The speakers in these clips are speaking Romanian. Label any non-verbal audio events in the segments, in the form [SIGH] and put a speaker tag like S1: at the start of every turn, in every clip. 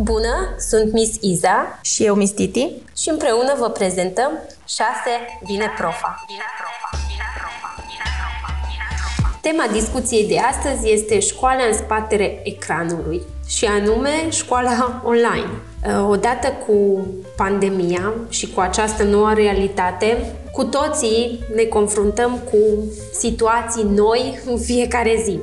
S1: Bună, sunt Miss Iza
S2: și eu Miss Titi
S1: și împreună vă prezentăm 6 Vine Profa. Tema discuției de astăzi este școala în spatele ecranului și anume școala online. Odată cu pandemia și cu această nouă realitate, cu toții ne confruntăm cu situații noi în fiecare zi.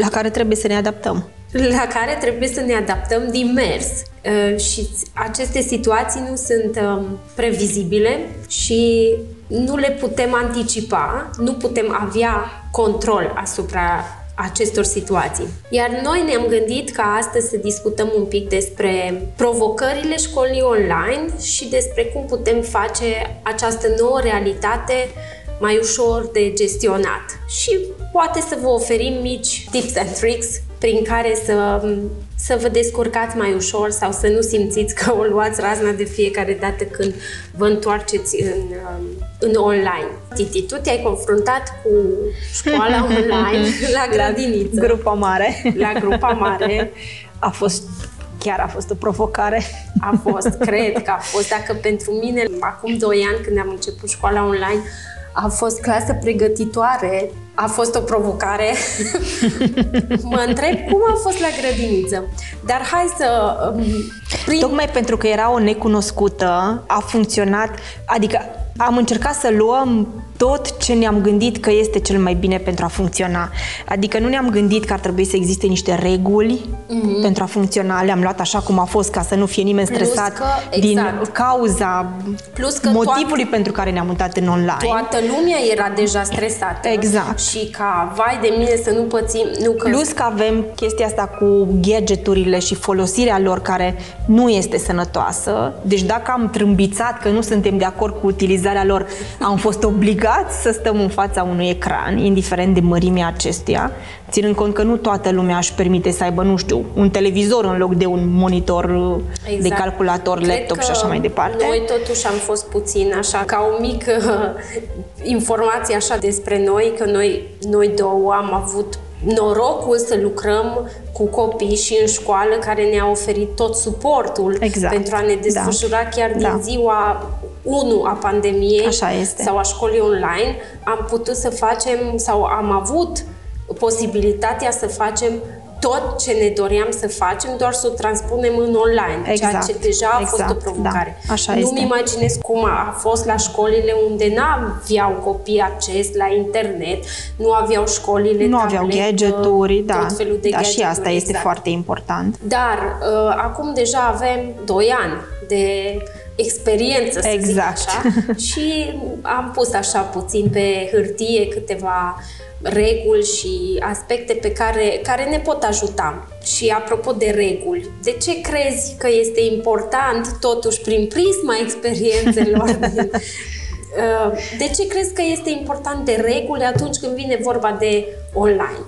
S2: La care trebuie să ne adaptăm
S1: la care trebuie să ne adaptăm din mers. Uh, și aceste situații nu sunt um, previzibile și nu le putem anticipa, nu putem avea control asupra acestor situații. Iar noi ne-am gândit ca astăzi să discutăm un pic despre provocările școlii online și despre cum putem face această nouă realitate mai ușor de gestionat. Și poate să vă oferim mici tips and tricks prin care să, să vă descurcați mai ușor sau să nu simțiți că o luați razna de fiecare dată când vă întoarceți în, în online. Titi, tu te-ai confruntat cu școala [LAUGHS] online la grădiniță.
S2: La grupa mare.
S1: La grupa mare.
S2: A fost chiar a fost o provocare.
S1: A fost, cred că a fost. Dacă pentru mine, acum 2 ani, când am început școala online, a fost clasă pregătitoare, a fost o provocare. [LAUGHS] mă întreb cum a fost la grădiniță. Dar hai să... Um,
S2: prin... Tocmai pentru că era o necunoscută, a funcționat, adică am încercat să luăm tot ce ne-am gândit că este cel mai bine pentru a funcționa. Adică nu ne-am gândit că ar trebui să existe niște reguli mm-hmm. pentru a funcționa. Le-am luat așa cum a fost ca să nu fie nimeni stresat că, exact. din cauza Plus că motivului toată, pentru care ne-am mutat în online.
S1: Toată lumea era deja stresată.
S2: Exact.
S1: Și ca, vai de mine să nu pățim... Nu
S2: că... Plus că avem chestia asta cu gadgeturile și folosirea lor care nu este sănătoasă. Deci dacă am trâmbițat că nu suntem de acord cu utilizarea lor, am fost obligat [LAUGHS] obligați să stăm în fața unui ecran, indiferent de mărimea acestuia, ținând cont că nu toată lumea își permite să aibă, nu știu, un televizor în loc de un monitor exact. de calculator, Cred laptop și așa mai departe.
S1: Noi totuși am fost puțin așa, ca o mică informație așa despre noi, că noi, noi două am avut norocul să lucrăm cu copii și în școală care ne-a oferit tot suportul exact. pentru a ne desfășura da. chiar din da. ziua 1 a pandemiei
S2: Așa este.
S1: sau a școlii online, am putut să facem sau am avut posibilitatea să facem tot ce ne doream să facem, doar să o transpunem în online, exact, ceea ce deja a exact, fost o provocare.
S2: Da, așa
S1: Nu-mi imaginez cum a fost la școlile unde nu aveau copii acces la internet, nu aveau școlile
S2: Nu aveau gadgeturi, da, tot felul de da și asta este exact. foarte important.
S1: Dar uh, acum deja avem 2 ani de experiență, să
S2: exact.
S1: zic așa, și am pus așa puțin pe hârtie câteva reguli și aspecte pe care, care ne pot ajuta. Și apropo de reguli, de ce crezi că este important, totuși, prin prisma experiențelor [LAUGHS] din, uh, de ce crezi că este important de reguli atunci când vine vorba de online?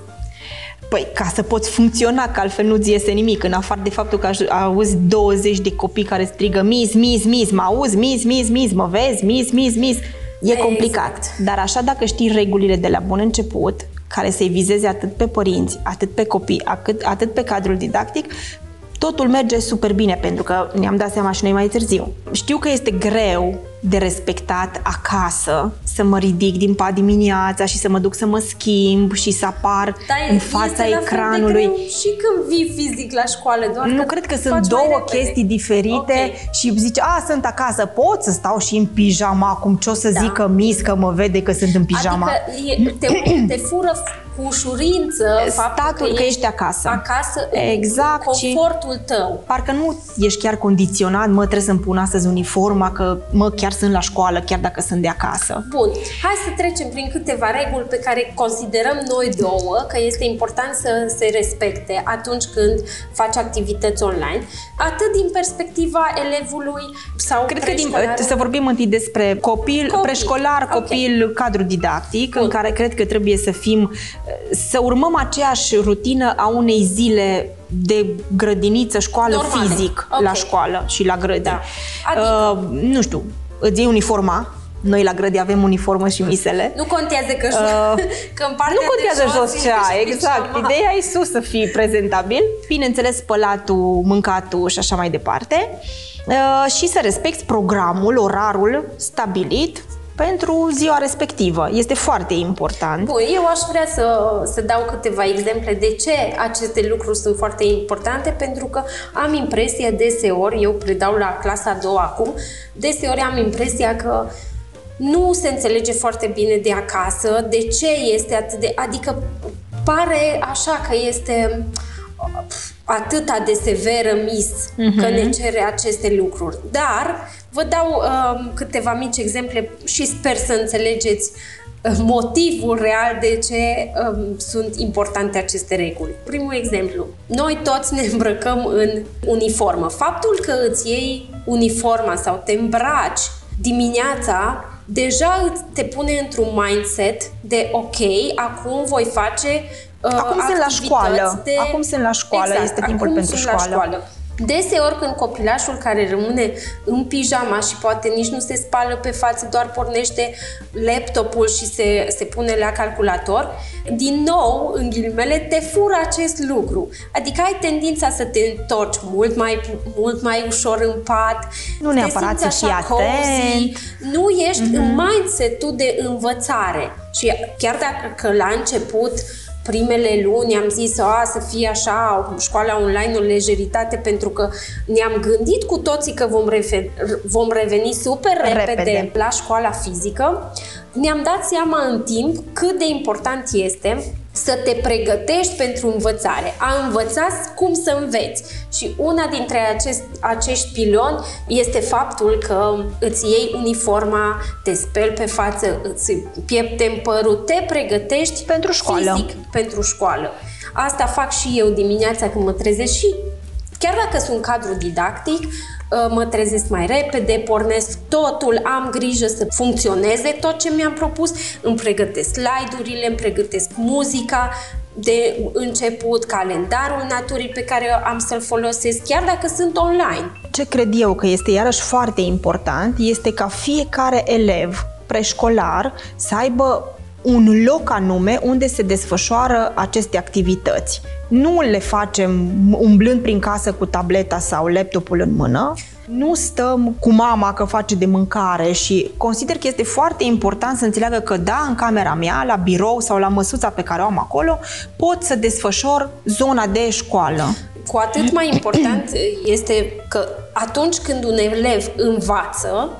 S2: Păi, ca să poți funcționa, că altfel nu-ți iese nimic, în afară de faptul că auzi 20 de copii care strigă mis, mis, mis, mă auzi, mis, mis, mis, mă vezi, mis, mis, mis, e complicat. Exact. Dar așa, dacă știi regulile de la bun început, care să-i vizeze atât pe părinți, atât pe copii, atât, atât pe cadrul didactic, totul merge super bine, pentru că ne-am dat seama și noi mai târziu. Știu că este greu de respectat acasă, să mă ridic din pat dimineața și să mă duc să mă schimb și să apar Dar în fața ecranului.
S1: și când vii fizic la școală, doar
S2: Nu cred că sunt două chestii diferite okay. și zici, a, sunt acasă, pot să stau și în pijama acum, ce o să da. zică mis că mă vede că sunt în pijama.
S1: Adică e, te, te fură cu ușurință
S2: statul că, că ești acasă.
S1: Acasă,
S2: exact,
S1: confortul
S2: și
S1: tău.
S2: Parcă nu ești chiar condiționat, mă, trebuie să-mi pun astăzi uniforma, că mă, chiar sunt la școală, chiar dacă sunt de acasă.
S1: Bun, hai să trecem prin câteva reguli pe care considerăm noi două că este important să se respecte atunci când faci activități online, atât din perspectiva elevului sau
S2: Cred că din, să vorbim întâi despre copil, copil. preșcolar, copil, okay. cadru didactic, Bun. în care cred că trebuie să fim, să urmăm aceeași rutină a unei zile de grădiniță, școală, Normale. fizic okay. la școală și la grădini. Da. Adică... Uh, nu știu, îți iei uniforma, Noi la grădi avem uniformă și misele.
S1: Nu contează că, uh, [LAUGHS] că în partea
S2: Nu contează
S1: de jos,
S2: jos ce ai, exact.
S1: Pijama.
S2: Ideea e sus să fii prezentabil. Bineînțeles, spălatul, mâncatul și așa mai departe. Uh, și să respecti programul, orarul stabilit pentru ziua respectivă. Este foarte important.
S1: Bun, eu aș vrea să, să dau câteva exemple de ce aceste lucruri sunt foarte importante, pentru că am impresia deseori, eu predau la clasa a doua acum, deseori am impresia că nu se înțelege foarte bine de acasă, de ce este atât de... Adică pare așa că este atâta de severă mis uh-huh. că ne cere aceste lucruri. Dar vă dau uh, câteva mici exemple și sper să înțelegeți uh, motivul real de ce um, sunt importante aceste reguli. Primul exemplu. Noi toți ne îmbrăcăm în uniformă. Faptul că îți iei uniforma sau te îmbraci dimineața deja te pune într-un mindset de ok, acum voi face uh,
S2: Acum sunt la școală.
S1: De...
S2: Acum sunt la școală,
S1: exact,
S2: este timpul
S1: acum
S2: pentru
S1: sunt la
S2: școală.
S1: școală. Deseori când copilașul care rămâne în pijama și poate nici nu se spală pe față, doar pornește laptopul și se, se pune la calculator, din nou, în ghilimele, te fură acest lucru. Adică ai tendința să te întorci mult mai, mult mai ușor în pat,
S2: Nu
S1: te
S2: neapărat
S1: simți
S2: să fii
S1: așa cozy,
S2: atent.
S1: nu ești mm-hmm. în mindset-ul de învățare. Și chiar dacă că la început primele luni am zis a, să fie așa școala online o lejeritate pentru că ne-am gândit cu toții că vom, refe- vom reveni super repede,
S2: Repede.
S1: la școala fizică, ne-am dat seama în timp cât de important este să te pregătești pentru învățare, a învăța cum să înveți. Și una dintre acest, acești piloni este faptul că îți iei uniforma, te speli pe față, îți piepte în părul, te pregătești
S2: Pentru școală.
S1: fizic pentru școală. Asta fac și eu dimineața când mă trezesc și chiar dacă sunt cadru didactic, uh, mă trezesc mai repede, pornesc totul, am grijă să funcționeze tot ce mi-am propus, îmi pregătesc slide-urile, îmi pregătesc muzica de început, calendarul naturii pe care am să-l folosesc, chiar dacă sunt online.
S2: Ce cred eu că este iarăși foarte important este ca fiecare elev preșcolar să aibă un loc anume unde se desfășoară aceste activități. Nu le facem umblând prin casă cu tableta sau laptopul în mână, nu stăm cu mama că face de mâncare și consider că este foarte important să înțeleagă că da, în camera mea, la birou sau la măsuța pe care o am acolo, pot să desfășor zona de școală.
S1: Cu atât mai important [CLEARS THROAT] este că atunci când un elev învață,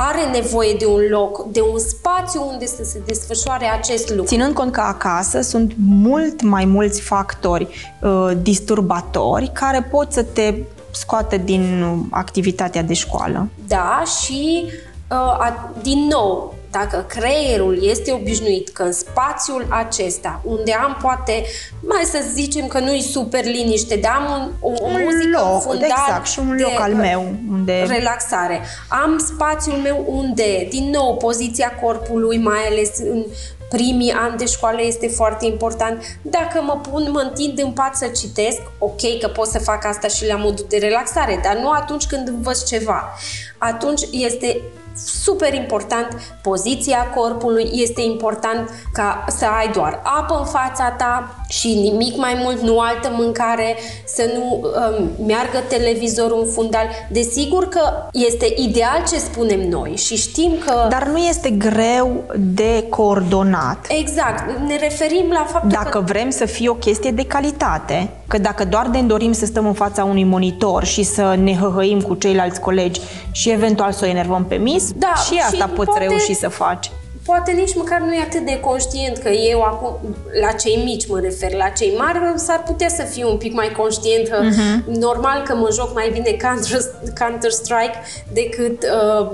S1: are nevoie de un loc, de un spațiu unde să se desfășoare acest lucru.
S2: Ținând cont că acasă sunt mult mai mulți factori uh, disturbatori care pot să te scoate din uh, activitatea de școală.
S1: Da, și uh, a, din nou, dacă creierul este obișnuit că în spațiul acesta, unde am poate, mai să zicem că nu-i super liniște, dar am un, o, o
S2: Un
S1: muzică
S2: loc,
S1: în fundal
S2: exact, și un loc
S1: de,
S2: al meu, unde-
S1: relaxare. Am spațiul meu unde, din nou, poziția corpului, mai ales în primii ani de școală este foarte important. Dacă mă pun, mă întind în pat să citesc, ok că pot să fac asta și la modul de relaxare, dar nu atunci când învăț ceva. Atunci este super important poziția corpului, este important ca să ai doar apă în fața ta și nimic mai mult, nu altă mâncare, să nu um, meargă televizorul în fundal. Desigur că este ideal ce spunem noi și știm că...
S2: Dar nu este greu de coordonat.
S1: Exact, ne referim la faptul
S2: Dacă
S1: că...
S2: vrem să fie o chestie de calitate, că dacă doar ne dorim să stăm în fața unui monitor și să ne hăhăim cu ceilalți colegi și eventual să o enervăm pe mis,
S1: Da,
S2: și asta
S1: și
S2: poți
S1: poate-
S2: reuși să faci.
S1: Poate nici măcar nu e atât de conștient că eu acum, la cei mici mă refer, la cei mari s-ar putea să fiu un pic mai conștient că
S2: Mhm.
S1: normal că mă joc mai bine Counter, Counter-Strike decât uh,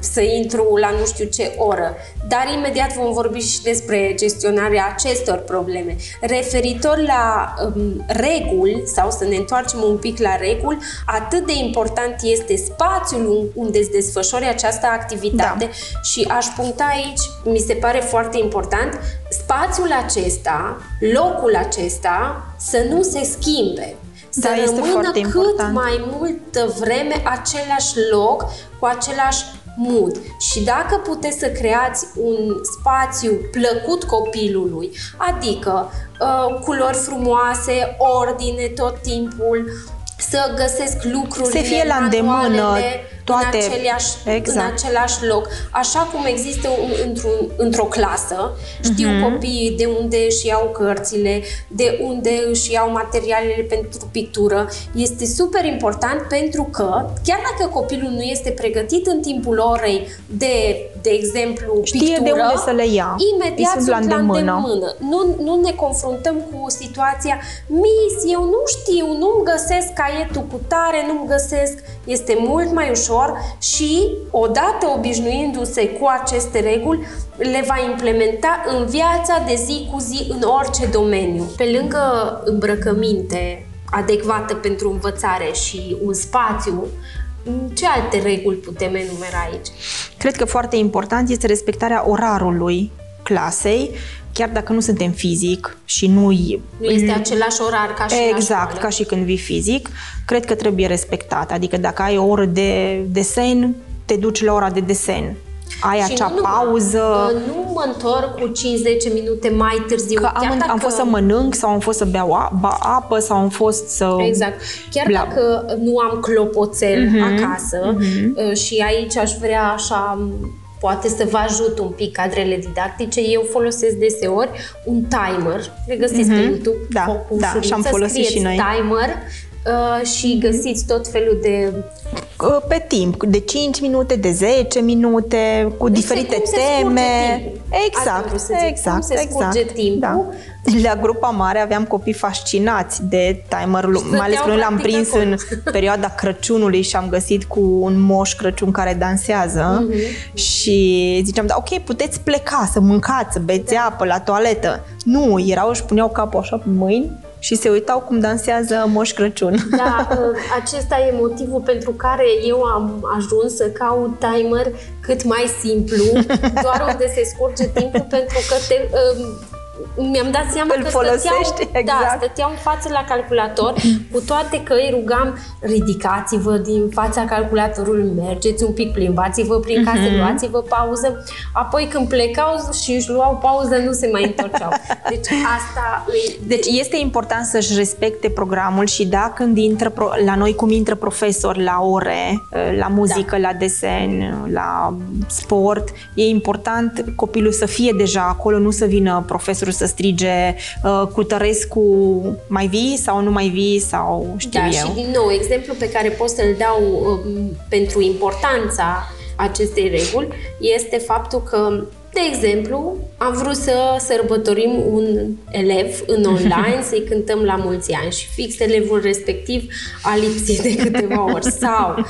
S1: să intru la nu știu ce oră. Dar imediat vom vorbi și despre gestionarea acestor probleme. Referitor la um, reguli, sau să ne întoarcem un pic la reguli, atât de important este spațiul unde îți desfășori această activitate
S2: Da.
S1: și aș puncta aici, mi se pare foarte important, spațiul acesta, locul acesta, să nu se schimbe. Să
S2: Da, este
S1: rămână
S2: foarte
S1: cât
S2: important.
S1: mai multă vreme același loc, cu același mood. Și dacă puteți să creați un spațiu plăcut copilului, adică uh, culori frumoase, ordine tot timpul, să găsesc lucrurile,
S2: să fie la îndemână toate
S1: în, aceleași, exact. în același loc. Așa cum există un, într-un, într-o clasă, știu uh-huh. copiii de unde își iau cărțile, de unde își iau materialele pentru pictură. Este super important pentru că, chiar dacă copilul nu este pregătit în timpul orei de, de exemplu,
S2: Știe
S1: pictură,
S2: de unde să le ia.
S1: imediat sunt la îndemână. La îndemână. Nu, nu ne confruntăm cu situația Miss, eu nu știu, nu-mi găsesc caietul cu tare, nu-mi găsesc. Este mult mai ușor ușor și, odată obișnuindu-se cu aceste reguli, le va implementa în viața de zi cu zi în orice domeniu. Pe lângă îmbrăcăminte adecvată pentru învățare și un spațiu, ce alte reguli putem enumera aici?
S2: Cred că foarte important este respectarea orarului clasei, chiar dacă nu suntem fizic și nu...
S1: Nu este același orar ca și
S2: Exact, ca și când vii fizic, cred că trebuie respectat. Adică dacă ai o oră de desen, te duci la ora de desen. Ai și acea nu, pauză.
S1: Nu mă întorc cu 5-10 minute mai târziu.
S2: Că am, dacă... am fost să mănânc sau am fost să beau apă sau am fost să...
S1: Exact. Chiar Bla... dacă nu am clopoțel uh-huh, acasă uh-huh. și aici aș vrea așa poate să vă ajut un pic cadrele didactice. Eu folosesc deseori un timer, le găsiți mm-hmm. pe YouTube,
S2: da, da, și am folosit și noi.
S1: timer uh, și găsiți tot felul de
S2: uh, pe timp, de 5 minute, de 10 minute, cu deci diferite cum teme.
S1: Exact, exact, cum se exact. timpul. Da.
S2: La grupa mare aveam copii fascinați de timerul, mai ales că noi l-am prins acolo. în [LAUGHS] perioada Crăciunului și am găsit cu un moș Crăciun care dansează mm-hmm. și ziceam, da, ok, puteți pleca, să mâncați, să beți da. apă la toaletă. Nu, erau, își puneau capul așa pe mâini și se uitau cum dansează Moș Crăciun.
S1: Da, [LAUGHS] ă, acesta e motivul pentru care eu am ajuns să caut timer cât mai simplu, [LAUGHS] doar unde se scurge timpul, pentru că te, ă, mi-am dat seama
S2: Îl
S1: că
S2: folosești,
S1: stăteau, da, exact. da, stăteau în față la calculator, cu toate că îi rugam, ridicați-vă din fața calculatorului, mergeți un pic, plimbați-vă prin casă, mm-hmm. luați-vă pauză, apoi când plecau și își luau pauză, nu se mai întorceau. Deci asta îi...
S2: Deci este important să-și respecte programul și da, când intră pro, la noi cum intră profesor la ore, la muzică, da. la desen, la sport, e important copilul să fie deja acolo, nu să vină profesorul să strige uh, cu Tărescu mai vii sau nu mai vii sau știu
S1: da,
S2: eu.
S1: și din nou, exemplu pe care pot să-l dau um, pentru importanța acestei reguli este faptul că de exemplu, am vrut să sărbătorim un elev în online, [LAUGHS] să-i cântăm la mulți ani și fix elevul respectiv a lipsit de câteva ori. [LAUGHS] Sau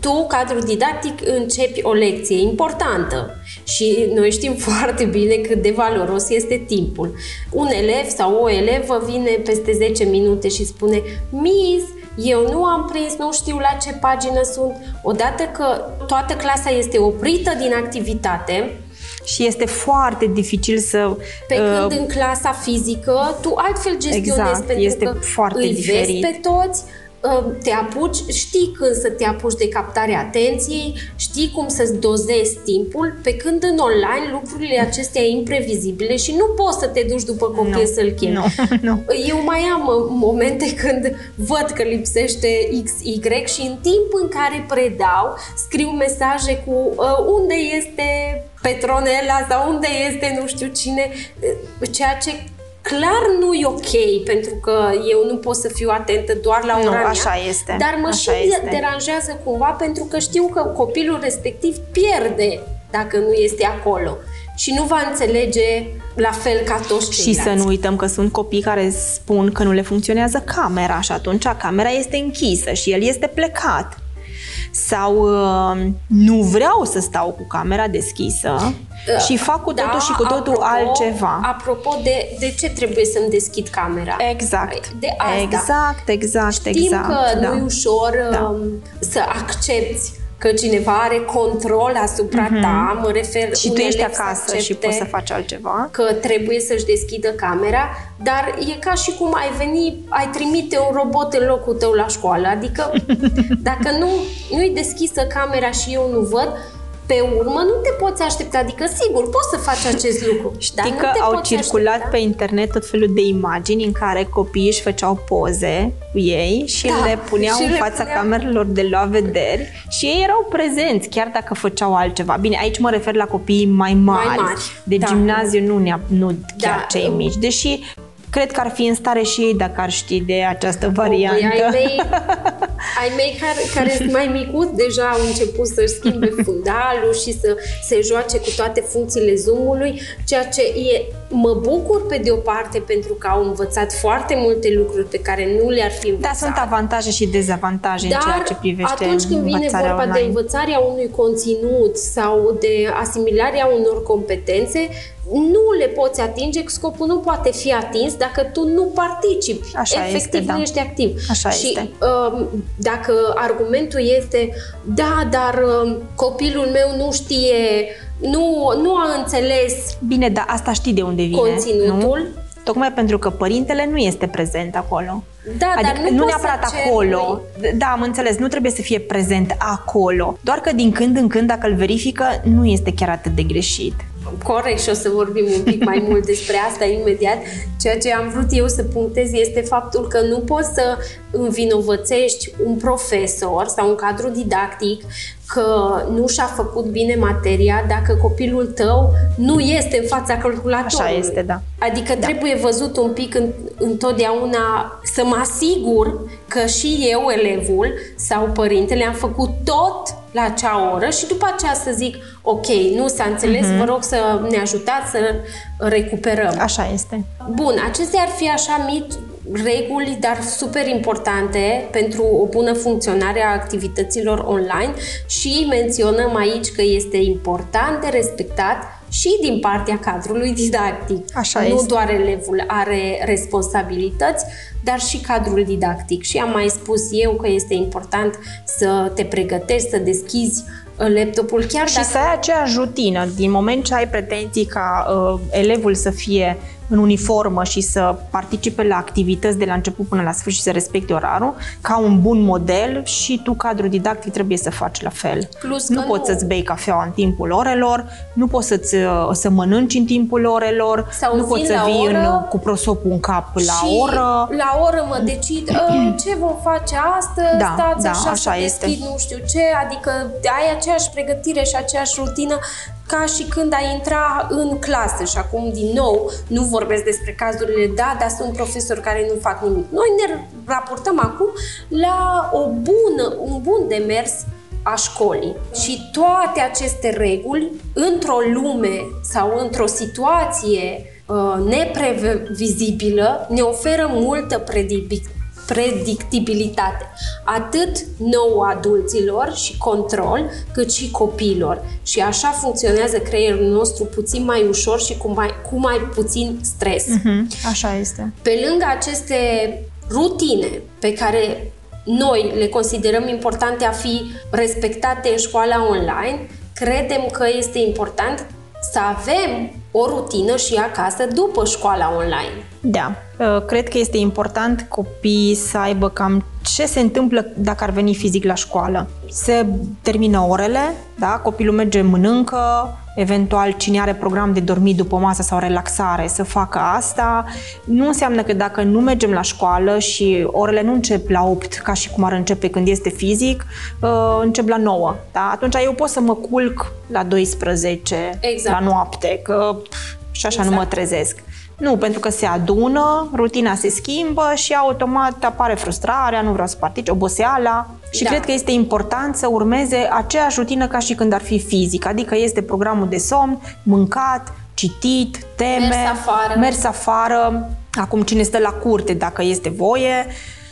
S1: tu, cadrul didactic, începi o lecție importantă și noi știm foarte bine cât de valoros este timpul. Un elev sau o elevă vine peste 10 minute și spune Miss, eu nu am prins, nu știu la ce pagină sunt. Odată că toată clasa este oprită din activitate,
S2: și este foarte dificil să...
S1: Pe uh, când în clasa fizică tu altfel gestionezi
S2: exact,
S1: pentru
S2: este
S1: că
S2: foarte
S1: îi
S2: diferit.
S1: vezi pe toți, te apuci, știi când să te apuci de captarea atenției, știi cum să-ți dozezi timpul, pe când în online lucrurile acestea imprevizibile și nu poți să te duci după copil no, să-l chemi.
S2: No, [LAUGHS] no.
S1: Eu mai am uh, momente când văd că lipsește XY și în timp în care predau, scriu mesaje cu uh, unde este Petronela sau unde este nu știu cine, uh, ceea ce clar nu e ok, pentru că eu nu pot să fiu atentă doar la ora
S2: nu, așa este.
S1: Dar mă
S2: așa
S1: și este. deranjează cumva pentru că știu că copilul respectiv pierde dacă nu este acolo și nu va înțelege la fel ca toți ceilalți.
S2: Și să nu uităm că sunt copii care spun că nu le funcționează camera și atunci camera este închisă și el este plecat sau uh, nu vreau să stau cu camera deschisă uh, și fac cu da, totul și cu totul
S1: apropo,
S2: altceva.
S1: Apropo de, de ce trebuie să-mi deschid camera.
S2: Exact.
S1: De asta.
S2: Exact, exact,
S1: Știm
S2: exact.
S1: că
S2: da.
S1: nu e ușor da. um, să accepti că cineva are control asupra mm-hmm. ta, mă refer
S2: Și tu ești acasă și poți să faci altceva.
S1: Că trebuie să-și deschidă camera, dar e ca și cum ai veni, ai trimite un robot în locul tău la școală. Adică, [LAUGHS] dacă nu, nu-i deschisă camera și eu nu văd, Pe urmă nu te poți aștepta, adică sigur poți să faci acest lucru. [LAUGHS]
S2: Știi
S1: dar
S2: că
S1: nu te
S2: au
S1: poți
S2: circulat
S1: aștepta.
S2: pe internet tot felul de imagini în care copiii își făceau poze cu ei și
S1: Da,
S2: le puneau
S1: și
S2: în
S1: le
S2: fața
S1: puneau.
S2: camerelor de luat vederi și ei erau prezenți, chiar dacă făceau altceva. Bine, aici mă refer la copiii mai mari,
S1: mari,
S2: de
S1: da.
S2: gimnaziu, nu, nea- nu chiar
S1: Da.
S2: cei mici, deși cred că ar fi în stare și ei dacă ar ști de această variantă.
S1: Păi ai mei, [LAUGHS] ai mei care, care sunt mai micuți deja au început să-și schimbe [LAUGHS] fundalul și să se joace cu toate funcțiile Zoom-ului, ceea ce e, mă bucur pe de o parte pentru că au învățat foarte multe lucruri pe care nu le-ar fi
S2: Da,
S1: învățat.
S2: sunt avantaje și dezavantaje în ceea ce privește
S1: atunci când vine
S2: învățarea
S1: vorba
S2: online.
S1: de învățarea unui conținut sau de asimilarea unor competențe, nu le poți atinge, scopul nu poate fi atins dacă tu nu participi.
S2: Așa
S1: Efectiv,
S2: este, da.
S1: nu ești activ.
S2: Așa
S1: și
S2: este.
S1: um, dacă argumentul este, da, dar um, copilul meu nu știe, nu, nu a înțeles
S2: Bine, dar asta știi de unde vine,
S1: Conținutul.
S2: Nu? Tocmai pentru că părintele nu este prezent acolo.
S1: Da, dar
S2: adică
S1: nu
S2: nu
S1: poți
S2: neapărat
S1: să ceri
S2: acolo. Da, am înțeles, nu trebuie să fie prezent acolo. Doar că din când în când, dacă îl verifică, nu este chiar atât de greșit.
S1: Corect și o să vorbim un pic mai mult despre asta imediat. Ceea ce am vrut eu să punctez este faptul că nu poți să învinovățești un profesor sau un cadru didactic că nu și-a făcut bine materia dacă copilul tău nu este în fața calculatorului.
S2: Așa este, da.
S1: Adică da. trebuie văzut un pic în, întotdeauna să mă asigur că și eu, elevul sau părintele, am făcut tot la acea oră și după aceea să zic, ok, nu s-a înțeles,
S2: Mhm.
S1: uh-huh. vă rog să ne ajutați să recuperăm.
S2: Așa este.
S1: Bun, acestea ar fi așa mici reguli, dar super importante pentru o bună funcționare a activităților online și menționăm aici că este important de respectat și din partea cadrului didactic.
S2: Așa
S1: nu
S2: este.
S1: doar elevul are responsabilități, dar și cadrul didactic. Și am mai spus eu că este important să te pregătești, să deschizi uh, laptopul chiar
S2: Și
S1: dacă
S2: să ai aceeași rutină. Din moment ce ai pretenții ca uh, elevul să fie în uniformă și să participe la activități de la început până la sfârșit și să respecte orarul, ca un bun model și tu, cadrul didactic, trebuie să faci la fel.
S1: Plus
S2: nu
S1: că
S2: poți
S1: nu-
S2: să-ți bei cafeaua în timpul orelor, nu poți să-ți, uh, să mănânci în timpul orelor,
S1: Sau
S2: nu
S1: vin
S2: poți să
S1: la
S2: vii în,
S1: oră
S2: cu prosopul în cap la
S1: și
S2: oră.
S1: la oră mă decid "Ă, ce vom face astăzi,
S2: Da,
S1: stați
S2: da,
S1: așa,
S2: așa
S1: să
S2: este.
S1: deschid nu știu ce, adică ai aceeași pregătire și aceeași rutină ca și când ai intra în clasă și acum din nou nu vorbesc despre cazurile, da, dar sunt profesori care nu fac nimic. Noi ne raportăm acum la o bună, un bun demers a școlii. Și toate aceste reguli, într-o lume sau într-o situație uh, neprevizibilă, ne oferă multă predic- predictibilitate, atât nouă adulților și control, cât și copiilor. Și așa funcționează creierul nostru puțin mai ușor și cu mai, cu mai puțin stres.
S2: Mhm, Așa este.
S1: Pe lângă aceste rutine pe care noi le considerăm importante a fi respectate în școala online, credem că este important să avem o rutină și acasă după școala online.
S2: Da, uh, cred că este important copiii să aibă cam ce se întâmplă dacă ar veni fizic la școală. Se termină orele, da? copilul merge, mănâncă, eventual cine are program de dormit după masă sau relaxare să facă asta. Nu înseamnă că dacă nu mergem la școală și orele nu încep la 8 ca și cum ar începe când este fizic, uh, încep la 9. Da? Atunci eu pot să mă culc la 12,
S1: Exact.
S2: la noapte, că pf, și așa nu mă
S1: Exact.
S2: trezesc. Nu, pentru că se adună, rutina se schimbă și automat apare frustrarea, nu vreau să particip, oboseala. Și
S1: Da.
S2: cred că este important să urmeze aceeași rutină ca și când ar fi fizic, adică este programul de somn, mâncat, citit, teme,
S1: Mers afară.
S2: mers afară. Acum cine stă la curte, dacă este voie,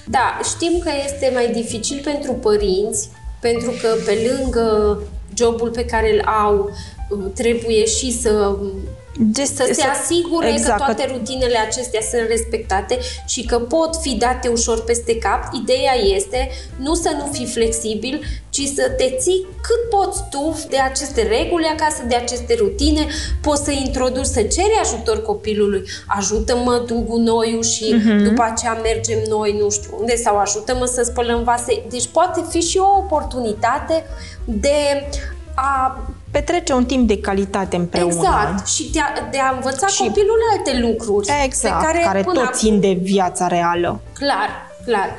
S1: Da, știm că este mai dificil pentru părinți, pentru că pe lângă jobul pe care îl au, trebuie și să
S2: Gest-
S1: să se asigure
S2: exact,
S1: că toate rutinele acestea sunt respectate și că pot fi date ușor peste cap. Ideea este nu să nu fii flexibil, ci să te ții cât poți tu de aceste reguli acasă, de aceste rutine. Poți să introduci, să ceri ajutor copilului. Ajută-mă tu gunoiul și
S2: Mhm.
S1: după aceea mergem noi nu știu unde sau ajută-mă să spălăm vase. Deci poate fi și o oportunitate de a
S2: petrece un timp de calitate împreună.
S1: Exact. Și de a, de a învăța
S2: Și-
S1: copilul alte lucruri.
S2: Exact,
S1: pe care,
S2: care
S1: până
S2: tot
S1: acum-
S2: țin de viața reală.
S1: Clar, clar.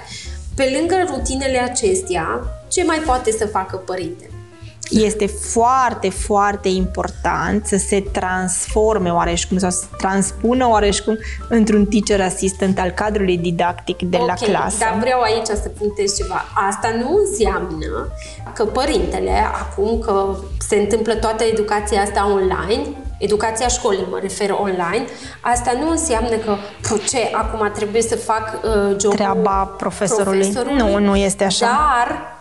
S1: Pe lângă rutinele acestea, ce mai poate să facă părintele?
S2: Este foarte, foarte important să se transforme oareșcum sau să transpună oareșcum într-un teacher assistant al cadrului didactic de la
S1: Ok,
S2: clasă.
S1: Dar vreau aici să punctez ceva. Asta nu înseamnă că părintele, acum că se întâmplă toată educația asta online, educația școlii mă refer online, asta nu înseamnă că, "Puh, ce, acum trebuie să fac uh, jobul
S2: Treaba profesorului. Nu, nu este așa.
S1: Dar, uh,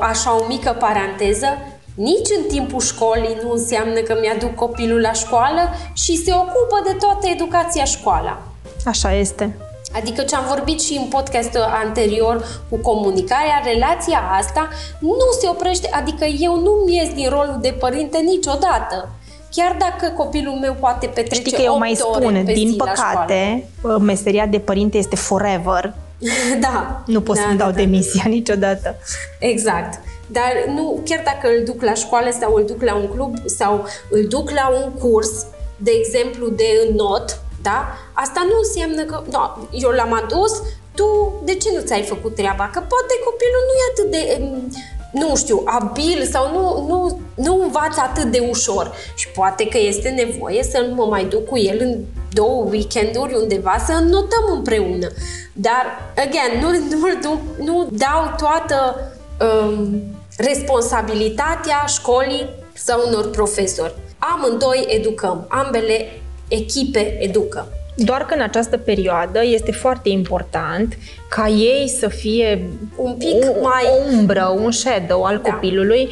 S1: așa o mică paranteză, nici în timpul școlii nu înseamnă că mi-aduc copilul la școală și se ocupă de toată educația școala.
S2: Așa este.
S1: Adică ce am vorbit și în podcastul anterior cu comunicarea, relația asta nu se oprește, adică eu nu ies din rolul de părinte niciodată. Chiar dacă copilul meu poate petrece
S2: Știi că eu
S1: 8
S2: mai
S1: ore
S2: spun,
S1: pe
S2: din
S1: zi la
S2: păcate, meseria de părinte este forever.
S1: Școală. [LAUGHS] da.
S2: Nu pot
S1: da,
S2: să-mi
S1: da,
S2: dau
S1: da.
S2: demisia [LAUGHS] niciodată.
S1: Exact. Dar nu, chiar dacă îl duc la școală sau îl duc la un club sau îl duc la un curs, de exemplu, de not, da? Asta nu înseamnă că, da, eu l-am adus, tu de ce nu ți-ai făcut treaba? Că poate copilul nu e atât de, mm, nu știu, abil sau nu, nu, nu învață atât de ușor. Și poate că este nevoie să mă mai duc cu el în două weekenduri undeva să notăm împreună. Dar, again, nu, nu, nu, nu dau toată um, responsabilitatea școlii sau unor profesori. Amândoi educăm, ambele echipe educă.
S2: Doar că în această perioadă este foarte important ca ei să fie
S1: Un pic
S2: o,
S1: mai-
S2: o umbră, un shadow al
S1: Da.
S2: copilului.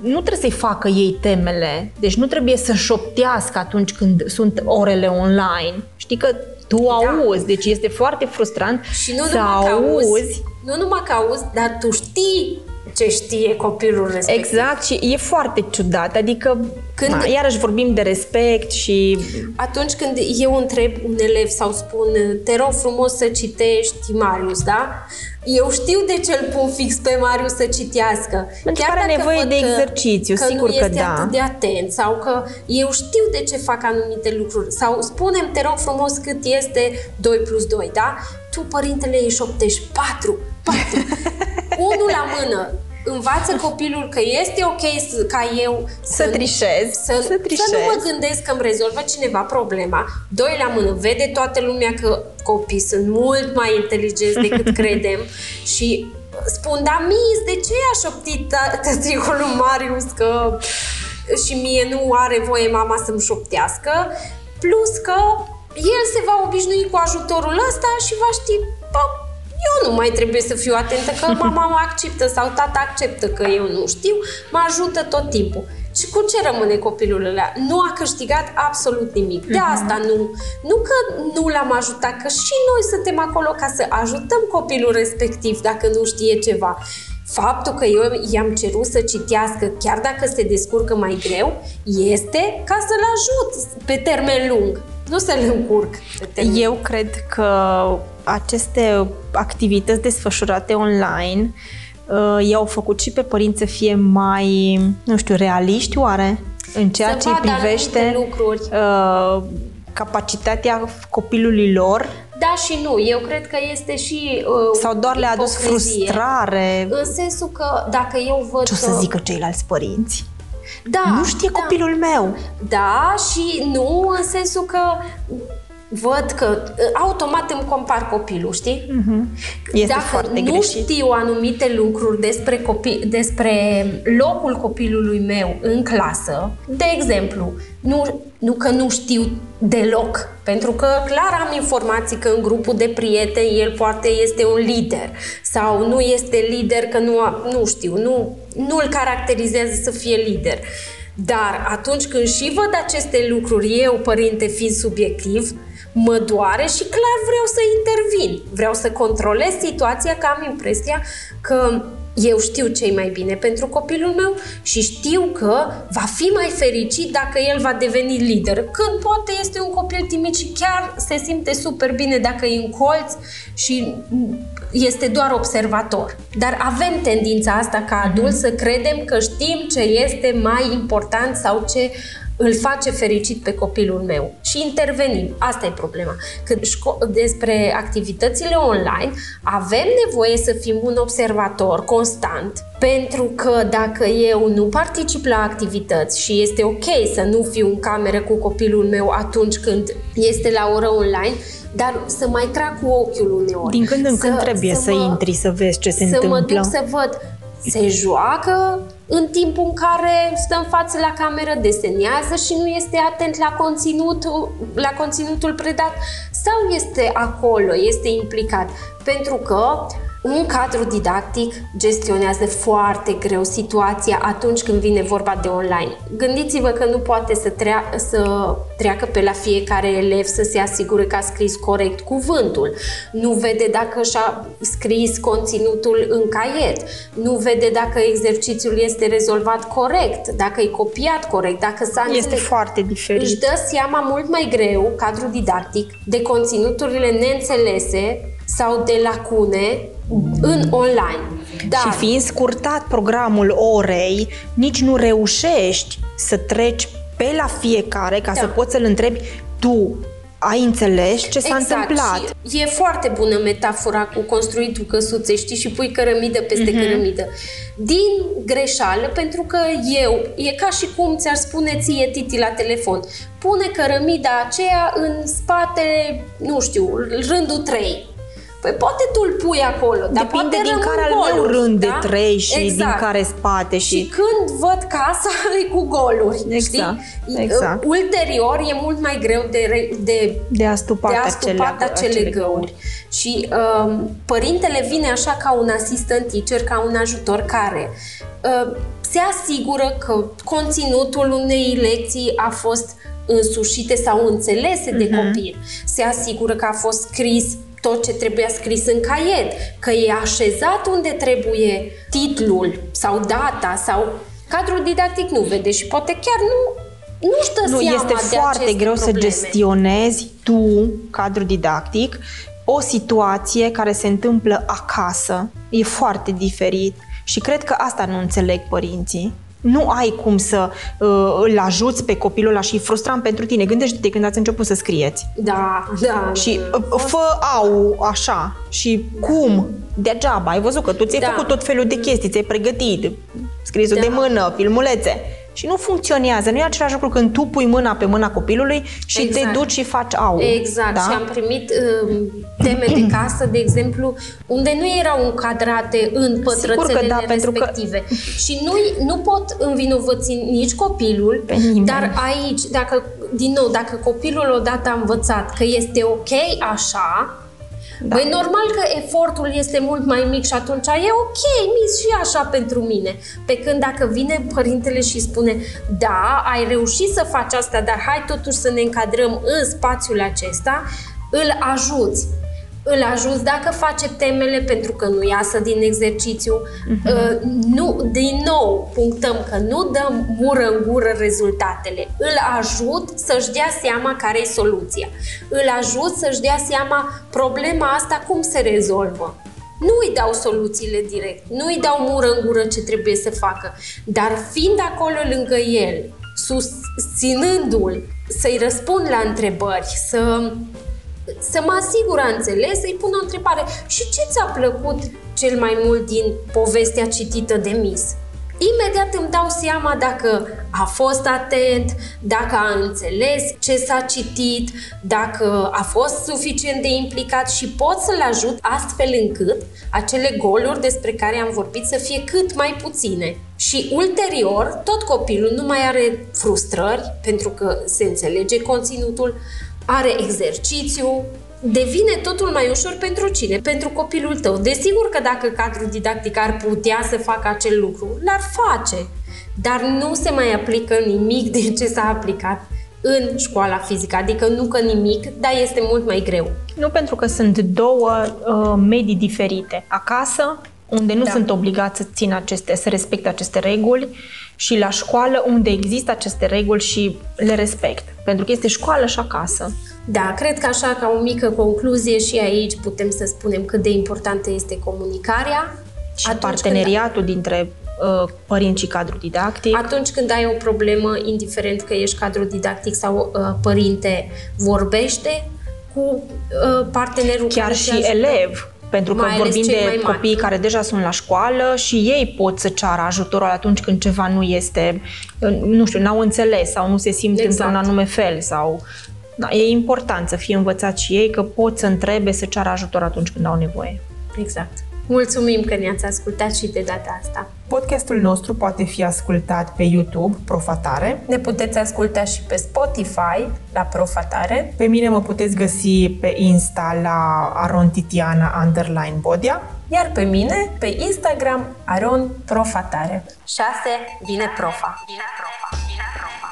S2: Nu trebuie să-i facă ei temele, deci nu trebuie să șoptească atunci când sunt orele online. Știi că tu auzi, deci este foarte frustrant
S1: Și nu
S2: să
S1: numai că
S2: auzi
S1: auzi, nu numai că auzi, dar tu știi ce știe copilul respectiv.
S2: Exact și e foarte ciudat, adică
S1: Când-
S2: na, iarăși vorbim de respect și
S1: Atunci când eu întreb un elev sau spun te rog frumos să citești Marius, da? Eu știu de ce îl pun fix pe Marius să citească.
S2: Pentru că are
S1: dacă
S2: nevoie
S1: văd
S2: de
S1: că-
S2: exercițiu,
S1: că
S2: sigur
S1: nu
S2: că
S1: este
S2: da.
S1: atât de atent sau că eu știu de ce fac anumite lucruri. Sau spunem, te rog frumos, cât este 2 plus 2, da? Tu, părintele, îi șoptești 4, 4. Unul la mână. Învață copilul că este ok să, ca eu
S2: Să trișez,
S1: să,
S2: să
S1: să
S2: trișez.
S1: nu mă gândesc că îmi rezolvă cineva problema. Doi la mână, vede toată lumea că copii sunt mult mai inteligenți decât [LAUGHS] credem și spun, da, mis, de ce a șoptit ta- tăticul lui Marius că și mie nu are voie mama să-mi șoptească, plus că el se va obișnui cu ajutorul ăsta și va ști, bă, eu nu mai trebuie să fiu atentă că [LAUGHS] mama mă acceptă sau tata acceptă că eu nu știu, mă ajută tot timpul. Și cu ce rămâne copilul ăla? Nu a câștigat absolut nimic. De asta nu. Nu că nu l-am ajutat, că și noi suntem acolo ca să ajutăm copilul respectiv dacă nu știe ceva. Faptul că eu i-am cerut să citească, chiar dacă se descurcă mai greu, este ca să-l ajut pe termen lung, nu să-l încurc. Pe termen
S2: Eu cred că aceste activități desfășurate online uh, i-au făcut și pe părinți să fie mai, nu știu, realiști oare? În ceea
S1: Să
S2: ce îi
S1: vadă
S2: privește
S1: anumite lucruri.
S2: uh, capacitatea copilului lor
S1: Da și nu, eu cred că este și uh,
S2: sau doar le-a adus
S1: ipocrizie.
S2: frustrare?
S1: În sensul că dacă eu văd
S2: Ce o
S1: că...
S2: să zică ceilalți părinți?
S1: Da,
S2: nu știe
S1: da.
S2: copilul meu.
S1: Da, și nu în sensul că văd că uh, automat îmi compar copilul, știi?
S2: Mhm. Este
S1: Dacă
S2: foarte
S1: nu
S2: greșit.
S1: știu anumite lucruri despre, copii, despre locul copilului meu în clasă, de exemplu, nu, nu că nu știu deloc, pentru că clar am informații că în grupul de prieteni el poate este un lider sau nu este lider că nu, a- nu știu, nu, nu îl caracterizează să fie lider. Dar atunci când și văd aceste lucruri, eu, părinte, fiind subiectiv, mă doare și clar vreau să intervin. Vreau să controlez situația, că am impresia că eu știu ce mai bine pentru copilul meu și știu că va fi mai fericit dacă el va deveni lider. Când poate este un copil timid și chiar se simte super bine dacă e în colț și este doar observator. Dar avem tendința asta ca adult să credem că știm ce este mai important sau ce îl face fericit pe copilul meu și intervenim. Asta e problema. Când despre activitățile online, avem nevoie să fim un observator constant, pentru că dacă eu nu particip la activități și este ok să nu fiu în cameră cu copilul meu atunci când este la oră online, dar să mai trag cu ochiul uneori.
S2: Din când în când trebuie să, să mă, intri să vezi ce se
S1: să
S2: întâmplă.
S1: Să mă duc să văd se joacă în timpul în care stă în față la cameră, desenează și nu este atent la conținutul, la conținutul predat sau este acolo, este implicat. Pentru că un cadru didactic gestionează foarte greu situația atunci când vine vorba de online. Gândiți-vă că nu poate să, trea- să treacă pe la fiecare elev să se asigure că a scris corect cuvântul, nu vede dacă și-a scris conținutul în caiet, nu vede dacă exercițiul este rezolvat corect, dacă e copiat corect, dacă s-a
S2: Este înțeleg. foarte diferit.
S1: Își dă seama mult mai greu, cadrul didactic, de conținuturile neînțelese sau de lacune în online.
S2: Dar... Și fiind scurtat programul orei, nici nu reușești să treci pe la fiecare ca da. să poți să-l întrebi tu ai înțeles ce s-a exact. întâmplat.
S1: Și e foarte bună metafora cu construitul căsuțe, știi, și pui cărămidă peste uh-huh. cărămidă. Din greșeală, pentru că eu, e ca și cum ți-ar spune ție Titi la telefon, pune cărămida aceea în spate, nu știu, rândul 3 Păi poate tu îl pui acolo, dar
S2: Depinde
S1: poate
S2: din care al meu rând da? de trei și exact. din care spate. Și...
S1: și când văd casa [LAUGHS] e cu goluri,
S2: exact.
S1: știi?
S2: Exact.
S1: Ulterior e mult mai greu de, de,
S2: de a stupa
S1: de a stupa acele, acele, acele găuri. găuri. Și um, părintele vine așa ca un assistant teacher, ca un ajutor care uh, se asigură că conținutul unei lecții a fost însușite sau înțelese uh-huh. de mhm. copil. Se asigură că a fost scris tot ce trebuia scris în caiet, că e așezat unde trebuie titlul sau data sau cadrul didactic nu vede și poate chiar nu nu-și dă nu,
S2: seama este
S1: de
S2: foarte greu
S1: probleme.
S2: să gestionezi tu, cadrul didactic, o situație care se întâmplă acasă. E foarte diferit și cred că asta nu înțeleg părinții nu ai cum să uh, îl ajuți pe copilul ăla și e frustrant pentru tine. Gândește-te când ați început să scrieți.
S1: Da, da.
S2: Și uh, fă au așa și cum? Degeaba, ai văzut că tu ți-ai da. făcut tot felul de chestii, ți-ai pregătit, scrisul da. de mână, filmulețe și nu funcționează. Nu e același lucru când tu pui mâna pe mâna copilului și exact. te duci și faci au.
S1: Exact. Da? Și am primit uh, teme de casă, de exemplu, unde nu erau încadrate în pătrățelele da, respective. Că... Și nu, nu pot învinovăți nici copilul,
S2: pe nimeni.
S1: dar aici, dacă, din nou, dacă copilul odată a învățat că este ok așa, da. Băi, normal că efortul este mult mai mic și atunci e ok, mis și așa pentru mine. Pe când dacă vine părintele și spune, da, ai reușit să faci asta, dar hai totuși să ne încadrăm în spațiul acesta, îl ajuți îl ajuți dacă face temele pentru că nu iasă din exercițiu. Uh-huh. Uh, nu, din nou, punctăm că nu dăm mură în gură rezultatele. Îl ajut să-și dea seama care e soluția. Îl ajut să-și dea seama problema asta cum se rezolvă. Nu îi dau soluțiile direct, nu îi dau mură în gură ce trebuie să facă, dar fiind acolo lângă el, susținându-l, să-i răspund la întrebări, să să mă asigur a înțeles, să-i pun o întrebare. Și ce ți-a plăcut cel mai mult din povestea citită de Miss? Imediat îmi dau seama dacă a fost atent, dacă a înțeles ce s-a citit, dacă a fost suficient de implicat și pot să-l ajut astfel încât acele goluri despre care am vorbit să fie cât mai puține. Și ulterior, tot copilul nu mai are frustrări pentru că se înțelege conținutul, are exercițiu, devine totul mai ușor pentru cine? Pentru copilul tău. Desigur că dacă cadrul didactic ar putea să facă acel lucru, l-ar face, dar nu se mai aplică nimic din ce s-a aplicat în școala fizică, adică nu că nimic, dar este mult mai greu.
S2: Nu pentru că sunt două uh, medii diferite. Acasă, unde nu da. sunt obligați să țină aceste, să respecte aceste reguli și la școală unde există aceste reguli și le respect. Pentru că este școală și acasă.
S1: Da, cred că așa, ca o mică concluzie și aici putem să spunem cât de importantă este comunicarea.
S2: Și Atunci parteneriatul când... dintre uh, părinți și cadru didactic.
S1: Atunci când ai o problemă, indiferent că ești cadru didactic sau uh, părinte, vorbește cu uh, partenerul
S2: Chiar
S1: care
S2: și elev, pentru că
S1: Mai ales
S2: vorbim
S1: cei
S2: de
S1: mai mari.
S2: copii care deja sunt la școală și ei pot să ceară ajutorul atunci când ceva nu este, nu știu, n-au înțeles sau nu se simt
S1: Exact.
S2: într-un anume fel sau... Da, e important să fie învățat și ei că pot să întrebe, să ceară ajutor atunci când au nevoie.
S1: Exact. Mulțumim că ne-ați ascultat și de data asta.
S3: Podcastul nostru poate fi ascultat pe YouTube, Profatare.
S1: Ne puteți asculta și pe Spotify, la Profatare.
S3: Pe mine mă puteți găsi pe Insta la Aron Titiana underline Bodia.
S1: Iar pe mine, pe Instagram, Aron Profatare. 6. Vine profa. Vine profa.